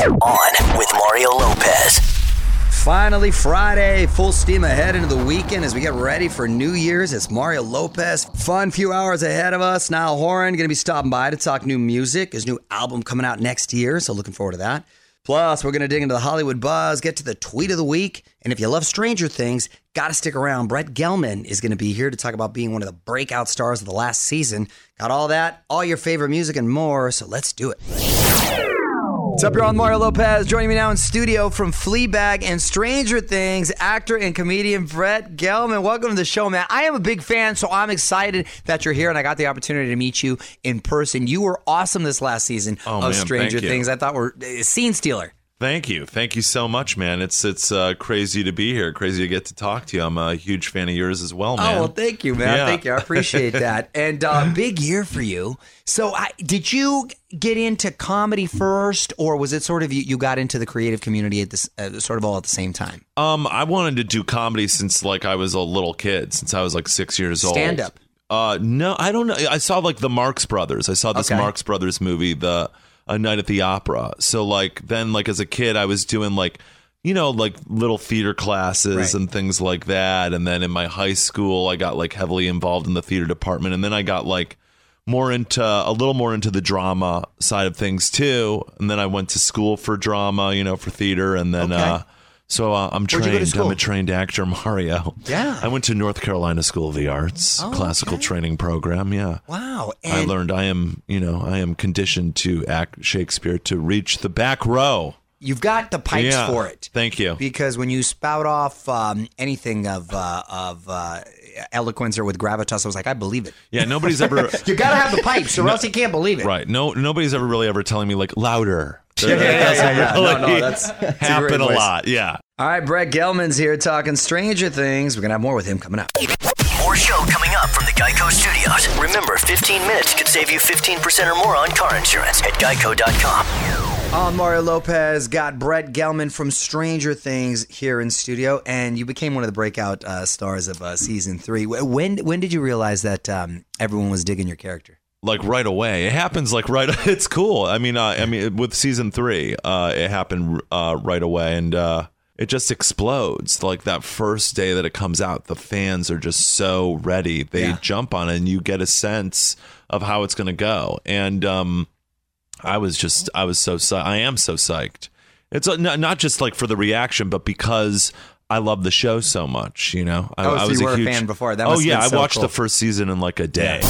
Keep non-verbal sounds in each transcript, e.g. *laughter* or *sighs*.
On with Mario Lopez. Finally, Friday, full steam ahead into the weekend as we get ready for New Year's. It's Mario Lopez. Fun few hours ahead of us. Niall Horan going to be stopping by to talk new music. His new album coming out next year, so looking forward to that. Plus, we're going to dig into the Hollywood buzz, get to the tweet of the week, and if you love Stranger Things, got to stick around. Brett Gelman is going to be here to talk about being one of the breakout stars of the last season. Got all that, all your favorite music, and more. So let's do it. What's up, on Mario Lopez. Joining me now in studio from Fleabag and Stranger Things, actor and comedian Brett Gelman. Welcome to the show, man. I am a big fan, so I'm excited that you're here and I got the opportunity to meet you in person. You were awesome this last season Oh, of man, Stranger you. Things. I thought were a scene stealer. Thank you, thank you so much, man. It's it's uh, crazy to be here. Crazy to get to talk to you. I'm a huge fan of yours as well, man. Oh, well, thank you, man. Yeah. Thank you. I appreciate *laughs* that. And uh, big year for you. So, I, did you get into comedy first, or was it sort of you, you got into the creative community at this uh, sort of all at the same time? Um, I wanted to do comedy since like I was a little kid, since I was like six years old. Stand up. Uh, no, I don't know. I saw like the Marx Brothers. I saw this Okay. Marx Brothers movie, the A Night at the Opera. So like then like as a kid, I was doing like you know like little theater classes Right. and things like that. And then in my high school, I got like heavily involved in the theater department, and then I got like more into a little more into the drama side of things too. And then I went to school for drama, you know, for theater, and then. Okay. uh so uh, I'm Where'd you go to trained. I'm a trained actor, Mario. Yeah. I went to North Carolina School of the Arts, Oh, classical okay. training program. Yeah. Wow. I learned I am, you know, I am conditioned to act Shakespeare to reach the back row. you've got the pipes Yeah. for it. Thank you. Because when you spout off um, anything of uh, of uh, eloquence or with gravitas, I was like, I believe it. Yeah, nobody's ever *laughs* You got to have the *laughs* pipes, or else you can't believe it. right. No, nobody's ever really ever telling me like louder. Yeah, *laughs* yeah, yeah, yeah, yeah. No, no, that's, that's a happen a voice. lot. Yeah. All right, Brett Gelman's here talking Stranger Things. We're gonna have more with him coming up. More show coming up from the Geico Studios. Remember, 15 minutes could save you 15% or more on car insurance at geico.com. On Mario Lopez got Brett Gelman from Stranger Things here in studio, and you became one of the breakout uh, stars of uh, season three. When when did you realize that um, everyone was digging your character? Like right away. It happens like right. *laughs* It's cool. I mean, uh, I mean, with season three, uh, it happened uh, right away, and uh, it just explodes. Like that first day that it comes out, the fans are just so ready. They Yeah. jump on it, and you get a sense of how it's going to go. And um, I was just, I was so, I am so psyched. It's uh, not, not just like for the reaction, but because. I love the show so much, you know. I, Oh, so I was you a were a huge, fan before. That oh yeah, been I watched cool. the first season in like a day.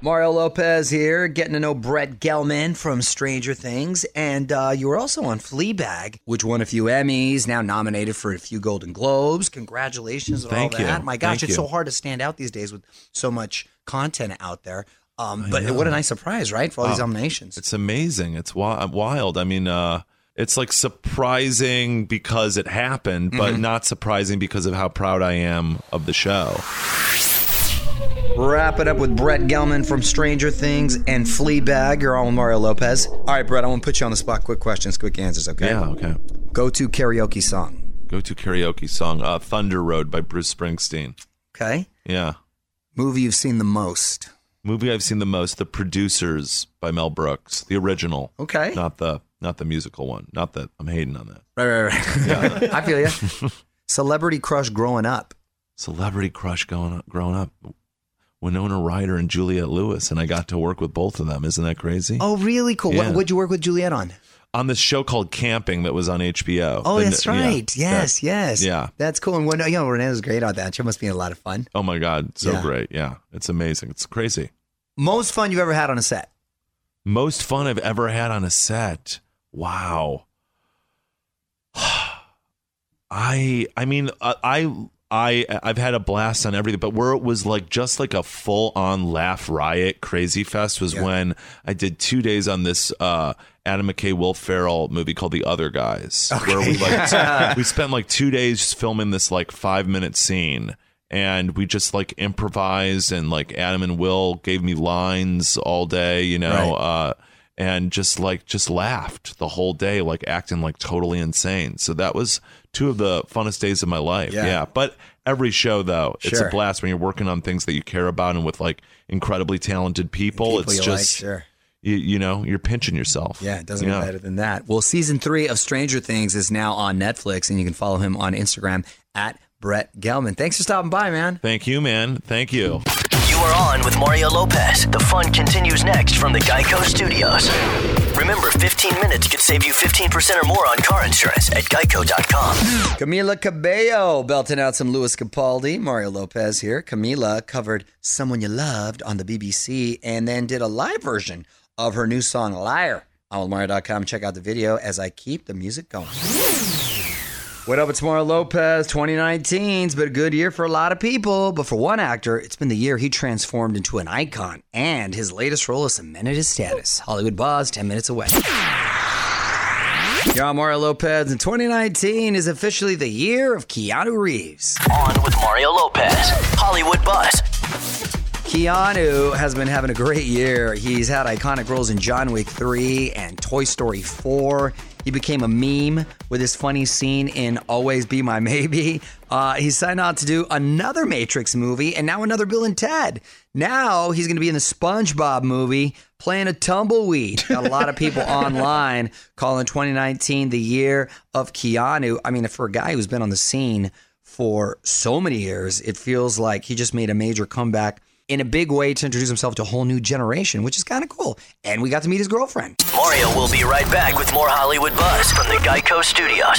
Mario Lopez here, getting to know Brett Gelman from Stranger Things, and uh, you were also on Fleabag, which won a few Emmys, now nominated for a few Golden Globes. Congratulations on Thank all you. that! My gosh, Thank it's you. so hard to stand out these days with so much content out there. Um, but what a nice surprise, right? For all these nominations. It's amazing. It's wi- wild. I mean, uh, it's like surprising because it happened, but Mm-hmm. not surprising because of how proud I am of the show. Wrap it up with Brett Gelman from Stranger Things and Fleabag. You're on with Mario Lopez. All right, Brett, I want to put you on the spot. Quick questions, quick answers, okay? Yeah. Okay. Go to karaoke song. Go to karaoke song uh, "Thunder Road" by Bruce Springsteen. Okay. Yeah. Movie you've seen the most. Movie I've seen the most: The Producers by Mel Brooks, the original. Okay. Not the not the musical one. Not that I'm hating on that. Right, right, right. Yeah. *laughs* I feel you. *laughs* Celebrity crush growing up. Celebrity crush going up, growing up. Winona Ryder and Juliette Lewis, and I got to work with both of them. Isn't that crazy? Oh, really cool. Yeah. What, what'd you work with Juliette on? on this show called Camping that was on HBO. Oh, The- that's yeah, right. yes, that- yes. yeah. That's cool. And when, you know, Renee was great on that. She must be a lot of fun. Oh my God, so Yeah. great. Yeah, it's amazing. It's crazy. Most fun you've ever had on a set. Most fun I've ever had on a set. Wow. *sighs* I I mean uh, I I I've had a blast on everything, but where it was like just like a full on laugh riot crazy fest was Yeah. when I did two days on this uh, Adam McKay Will Ferrell movie called The Other Guys, where we like *laughs* *laughs* we spent like two days filming this like five minute scene. And we just like improvised, and like Adam and Will gave me lines all day, you know, Right. uh, and just like just laughed the whole day, like acting like totally insane. So that was two of the funnest days of my life. Yeah. Yeah. But every show though, it's a blast when you're working on things that you care about and with like incredibly talented people. People it's you like, just sure. you, you know you're pinching yourself. Yeah, it doesn't get better than that. Well, season three of Stranger Things is now on Netflix, and you can follow him on Instagram at Brett Gelman. Thanks for stopping by, man. Thank you, man. Thank you. Are on with Mario Lopez. The fun continues next from the Geico Studios. Remember, 15 minutes could save you 15% or more on car insurance at geico.com. Camila Cabello belting out some Lewis Capaldi. Mario Lopez here. Camila covered Someone You Loved on the BBC and then did a live version of her new song Liar. On Mario.com. Check out the video as I keep the music going. What up? It's Mario Lopez. 2019's been a good year for a lot of people, but for one actor, it's been the year he transformed into an icon, and his latest role has cemented his status. Hollywood Buzz, 10 minutes away. You're on Mario Lopez, and 2019 is officially the year of Keanu Reeves. On with Mario Lopez. Hollywood Buzz. Keanu has been having a great year. He's had iconic roles in John Wick 3 and Toy Story 4. He became a meme with his funny scene in Always Be My Maybe. Uh, he signed on to do another Matrix movie and now another Bill and Ted. Now he's going to be in the SpongeBob movie playing a tumbleweed. Got a lot of people *laughs* online calling 2019 the year of Keanu. I mean, for a guy who's been on the scene for so many years, it feels like he just made a major comeback in a big way to introduce himself to a whole new generation, which is kind of cool. And we got to meet his girlfriend. Mario will be right back with more Hollywood Buzz from the Geico Studios.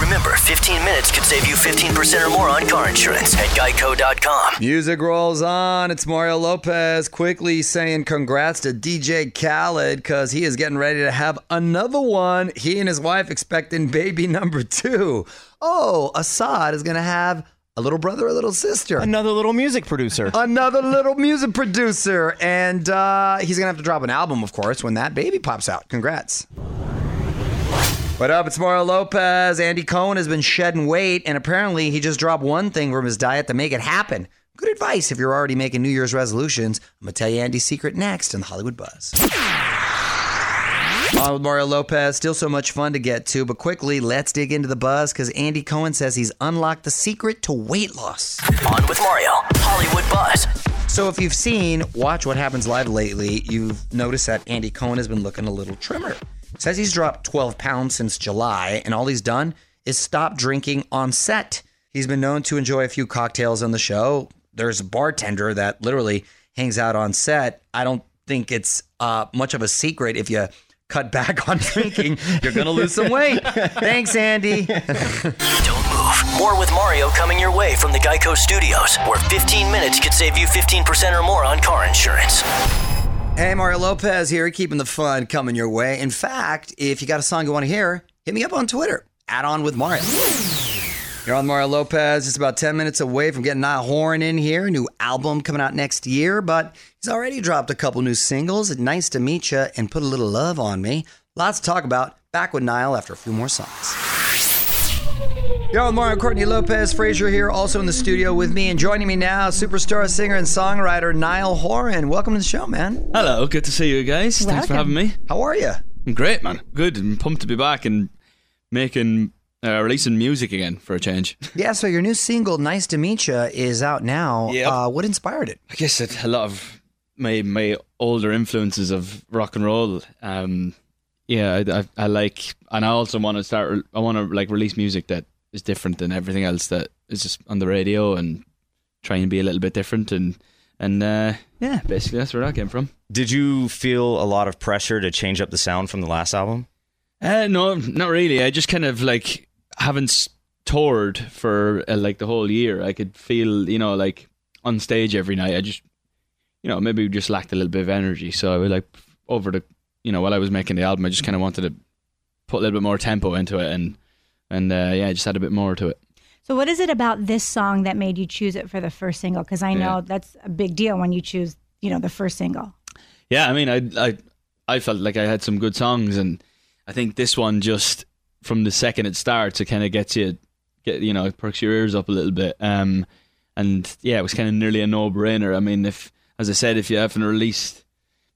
Remember, 15 minutes could save you 15% or more on car insurance at geico.com. Music rolls on. It's Mario Lopez quickly saying congrats to DJ Khaled because he is getting ready to have another one. He and his wife expecting baby *laughs* number two. Oh, Asahd is going to have a little brother, a little sister. Another little music producer. Another little music producer. And uh, he's going to have to drop an album, of course, when that baby pops out. Congrats. What up? It's Mario Lopez. Andy Cohen has been shedding weight, and apparently he just dropped one thing from his diet to make it happen. Good advice if you're already making New Year's resolutions. I'm going to tell you Andy's secret next in the Hollywood Buzz. On with Mario Lopez. Still so much fun to get to, but quickly, let's dig into the buzz because Andy Cohen says he's unlocked the secret to weight loss. On with Mario. Hollywood Buzz. So, if you've seen Watch What Happens Live lately, you've noticed that Andy Cohen has been looking a little trimmer. Says he's dropped 12 pounds since July, and all he's done is stop drinking on set. He's been known to enjoy a few cocktails on the show. There's a bartender that literally hangs out on set. I don't think it's uh, much of a secret if you cut back on drinking, you're going to lose some weight. Thanks, Andy. Don't move. More with Mario coming your way from the Geico Studios, where 15 minutes could save you 15% or more on car insurance. Hey, Mario Lopez here, keeping the fun coming your way. In fact, if you got a song you want to hear, hit me up on Twitter. Add on with Mario. You're on Mario Lopez. It's about 10 minutes away from getting Niall Horan in here. New album coming out next year, but he's already dropped a couple new singles. Nice to meet you and put a little love on me. Lots to talk about. Back with Niall after a few more songs. You're on Mario Courtney Lopez. Frazier here, also in the studio with me. And joining me now, superstar singer and songwriter Niall Horan. Welcome to the show, man. Hello, good to see you guys. Thanks for having me. How are you? I'm great, man. Good. I'm pumped to be back and making uh, releasing music again for a change. *laughs* Yeah, so your new single, Nice to Meet You, is out now. Yep. Uh, what inspired it? I guess it's a lot of my my older influences of rock and roll. Um, yeah, I, I, I like, and I also want to start. I want to like release music that is different than everything else that is just on the radio and try and be a little bit different and and uh, yeah, basically that's where that came from. Did you feel a lot of pressure to change up the sound from the last album? Uh, no, not really. I just kind of like haven't toured for uh, like the whole year. I could feel, you know, like on stage every night. I just, you know, maybe just lacked a little bit of energy. So I was like over the, you know, while I was making the album, I just kind of wanted to put a little bit more tempo into it and and uh, yeah, I just add a bit more to it. So, what is it about this song that made you choose it for the first single? Because I know Yeah. that's a big deal when you choose, you know, the first single. Yeah, I mean, I I I felt like I had some good songs, and I think this one just from the second it starts, it kind of gets you, get you know, it perks your ears up a little bit. Um, and yeah, it was kind of nearly a no brainer. I mean, if as I said, if you haven't released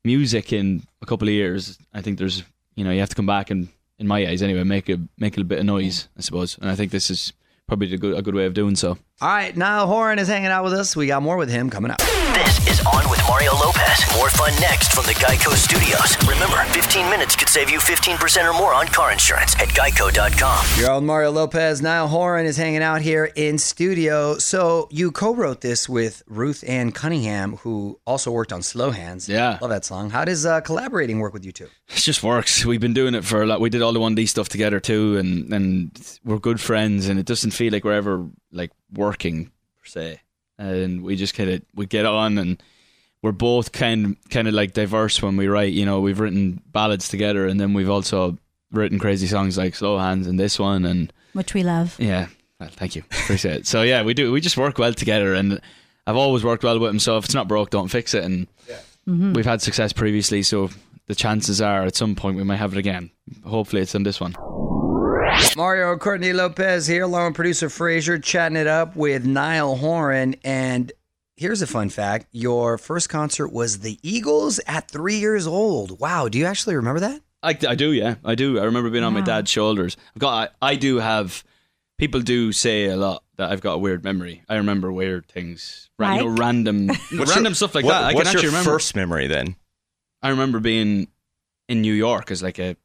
music in a couple of years, I think there's you know you have to come back and in my eyes anyway make a make a little bit of noise, I suppose. And I think this is probably a good a good way of doing so. All right, Niall Horan is hanging out with us. We got more with him coming up. This This is On with Mario Lopez. More fun next from the Geico Studios. Remember, 15 minutes could save you 15% or more on car insurance at geico.com. Your own Mario Lopez. Niall Horan is hanging out here in studio. So you co-wrote this with Ruth-Anne Cunningham, who also worked on Slow Hands. Yeah. love that song. How does uh, collaborating work with you two? It just works. We've been doing it for a lot. We did all the one D stuff together too, and and we're good friends. And it doesn't feel like we're ever like working per se. And we just kind of we get on, and we're both kind kind of like diverse when we write. You know, we've written ballads together, and then we've also written crazy songs like Slow Hands and this one, and which we love. yeah, well, thank you, appreciate it. So yeah, we do. We just work well together, and I've always worked well with him. So if it's not broke, don't fix it. And mm-hmm. we've had success previously, so the chances are at some point we might have it again. Hopefully, it's on this one. Mario Courtney Lopez here, along with producer Frazier, chatting it up with Niall Horan. And here's a fun fact: your first concert was the Eagles at three years old. Wow, do you actually remember that? I, I do, yeah, I do. I remember being on my dad's shoulders. I've got, I, I do have. People do say a lot that I've got a weird memory. I remember weird things, ra- you know, random, *laughs* random your- stuff like what- that. I what's can actually your remember. first memory then? I remember being in New York as like a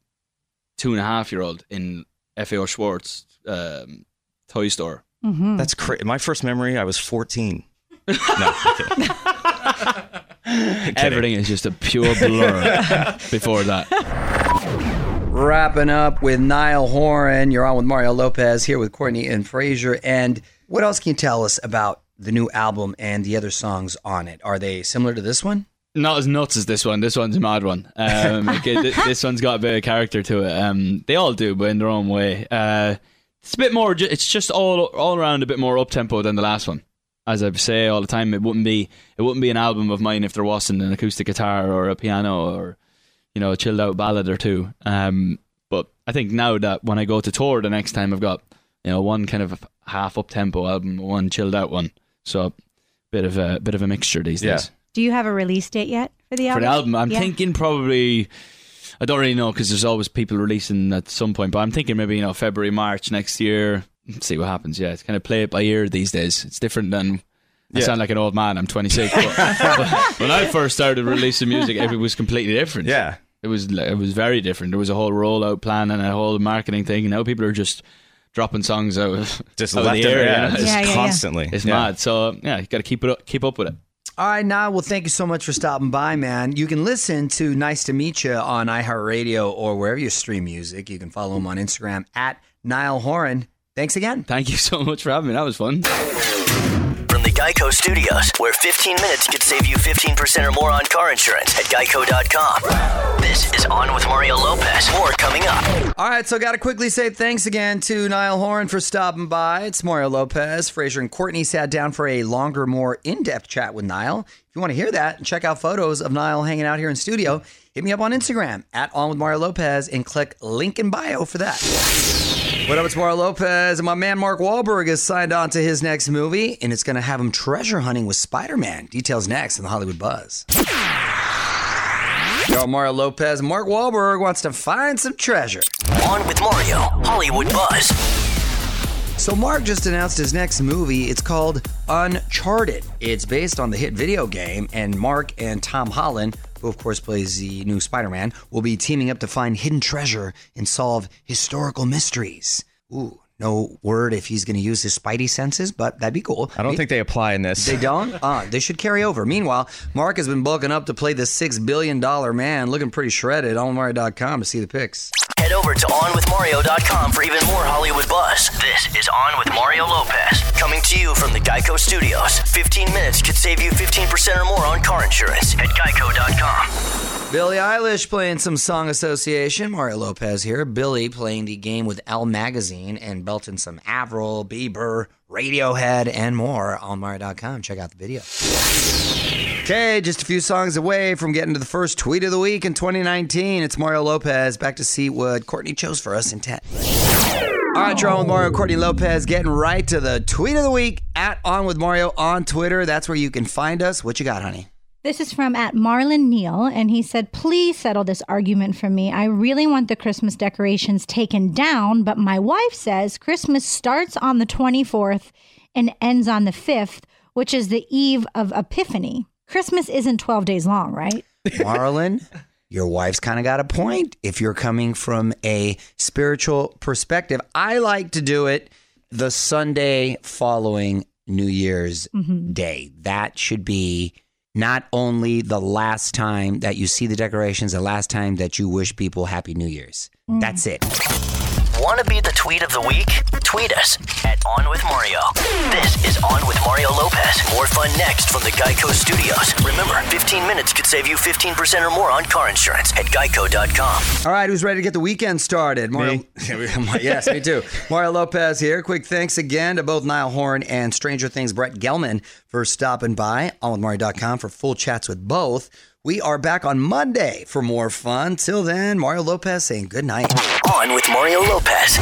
two and a half year old in FAO Schwarz um, toy store. Mm-hmm. That's crazy. My first memory, I was 14. *laughs* no, I'm kidding. Kidding. Everything is just a pure blur *laughs* before that. Wrapping up with Niall Horan. You're on with Mario Lopez here with Courtney and Frazier. And what else can you tell us about the new album and the other songs on it? Are they similar to this one? Not as nuts as this one. This one's a mad one. Um, *laughs* okay, th- this one's got a bit of character to it. Um, they all do, but in their own way. Uh, it's a bit more. It's just all all around a bit more up tempo than the last one. As I say all the time, it wouldn't be it wouldn't be an album of mine if there wasn't an acoustic guitar or a piano or you know a chilled out ballad or two. Um, but I think now that when I go to tour the next time, I've got you know one kind of half up tempo album, one chilled out one. So bit of a bit of a mixture these Yeah. days. Do you have a release date yet for the album? For the album, I'm Yeah. thinking probably. I don't really know because there's always people releasing at some point, but I'm thinking maybe you know February, March next year. See what happens. Yeah, it's kind of play it by ear these days. It's different than. I Yeah. sound like an old man. I'm 26. But, *laughs* but when I first started releasing music, it was completely different. Yeah. it was it was very different. There was a whole rollout plan and a whole marketing thing. And now people are just dropping songs out of Just out left the and air. right. you know? Just Yeah, yeah, yeah. constantly. It's Yeah. mad. So yeah, you got to keep it up, keep up with it. All right, Niall. Well, thank you so much for stopping by, man. You can listen to Nice to Meet You on iHeartRadio or wherever you stream music. You can follow him on Instagram at Niall Horan. Thanks again. Thank you so much for having me. That was fun. Geico Studios, where 15 minutes could save you 15% or more on car insurance at geico.com. This is On with Mario Lopez. More coming up. All right, so got to quickly say thanks again to Niall Horan for stopping by. It's Mario Lopez. Fraser and Courtney sat down for a longer, more in depth chat with Niall. If you want to hear that check out photos of Niall hanging out here in studio, hit me up on Instagram at On with Mario Lopez and click link in bio for that. What up, it's Mario Lopez, and my man Mark Wahlberg has signed on to his next movie, and it's going to have him treasure hunting with Spider Man. Details next in the Hollywood Buzz. Yo, Mario Lopez. Mark Wahlberg wants to find some treasure. On with Mario, Hollywood Buzz. So Mark just announced his next movie. It's called Uncharted. It's based on the hit video game, and Mark and Tom Holland, who of course plays the new Spider-Man, will be teaming up to find hidden treasure and solve historical mysteries. Ooh, no word if he's going to use his spidey senses, but that'd be cool. I don't think they apply in this. They don't? Uh, *laughs* they should carry over. Meanwhile, Mark has been bulking up to play the $6 billion man, looking pretty shredded. OnMario.com to see the pics. Head over to OnWithMario.com for even more Hollywood buzz. This is On with Mario Lopez, coming to you from the Geico Studios. 15 minutes could save you 15% or more on car insurance at Geico.com. Billie Eilish playing some song association. Mario Lopez here. Billie playing the game with Elle Magazine and belting some Avril, Bieber, Radiohead, and more on Mario.com. Check out the video. Okay, just a few songs away from getting to the first tweet of the week in 2019. It's Mario Lopez. Back to see what Courtney chose for us in 10. All right, you're on with Mario Courtney Lopez, getting right to the tweet of the week at On with Mario on Twitter. That's where you can find us. What you got, honey? This is from at Marlon Neal, and he said, Please settle this argument for me. I really want the Christmas decorations taken down, but my wife says Christmas starts on the 24th and ends on the 5th, which is the eve of Epiphany. Christmas isn't 12 days long, right? *laughs* Marlon, your wife's kind of got a point if you're coming from a spiritual perspective. I like to do it the Sunday following New Year's mm-hmm. Day. That should be not only the last time that you see the decorations, the last time that you wish people Happy New Year's. Mm. That's it. Want to be the tweet of the week? Tweet us at On With Mario. This is On With Mario Lopez. More fun next from the Geico Studios. Remember, 15 minutes could save you 15% or more on car insurance at geico.com. All right, who's ready to get the weekend started? Mario, *laughs* yes, me too. *laughs* Mario Lopez here. Quick thanks again to both Niall Horan and Stranger Things Brett Gelman for stopping by. OnWithMario.com for full chats with both. We are back on Monday for more fun. Till then, Mario Lopez saying good night. On with Mario Lopez.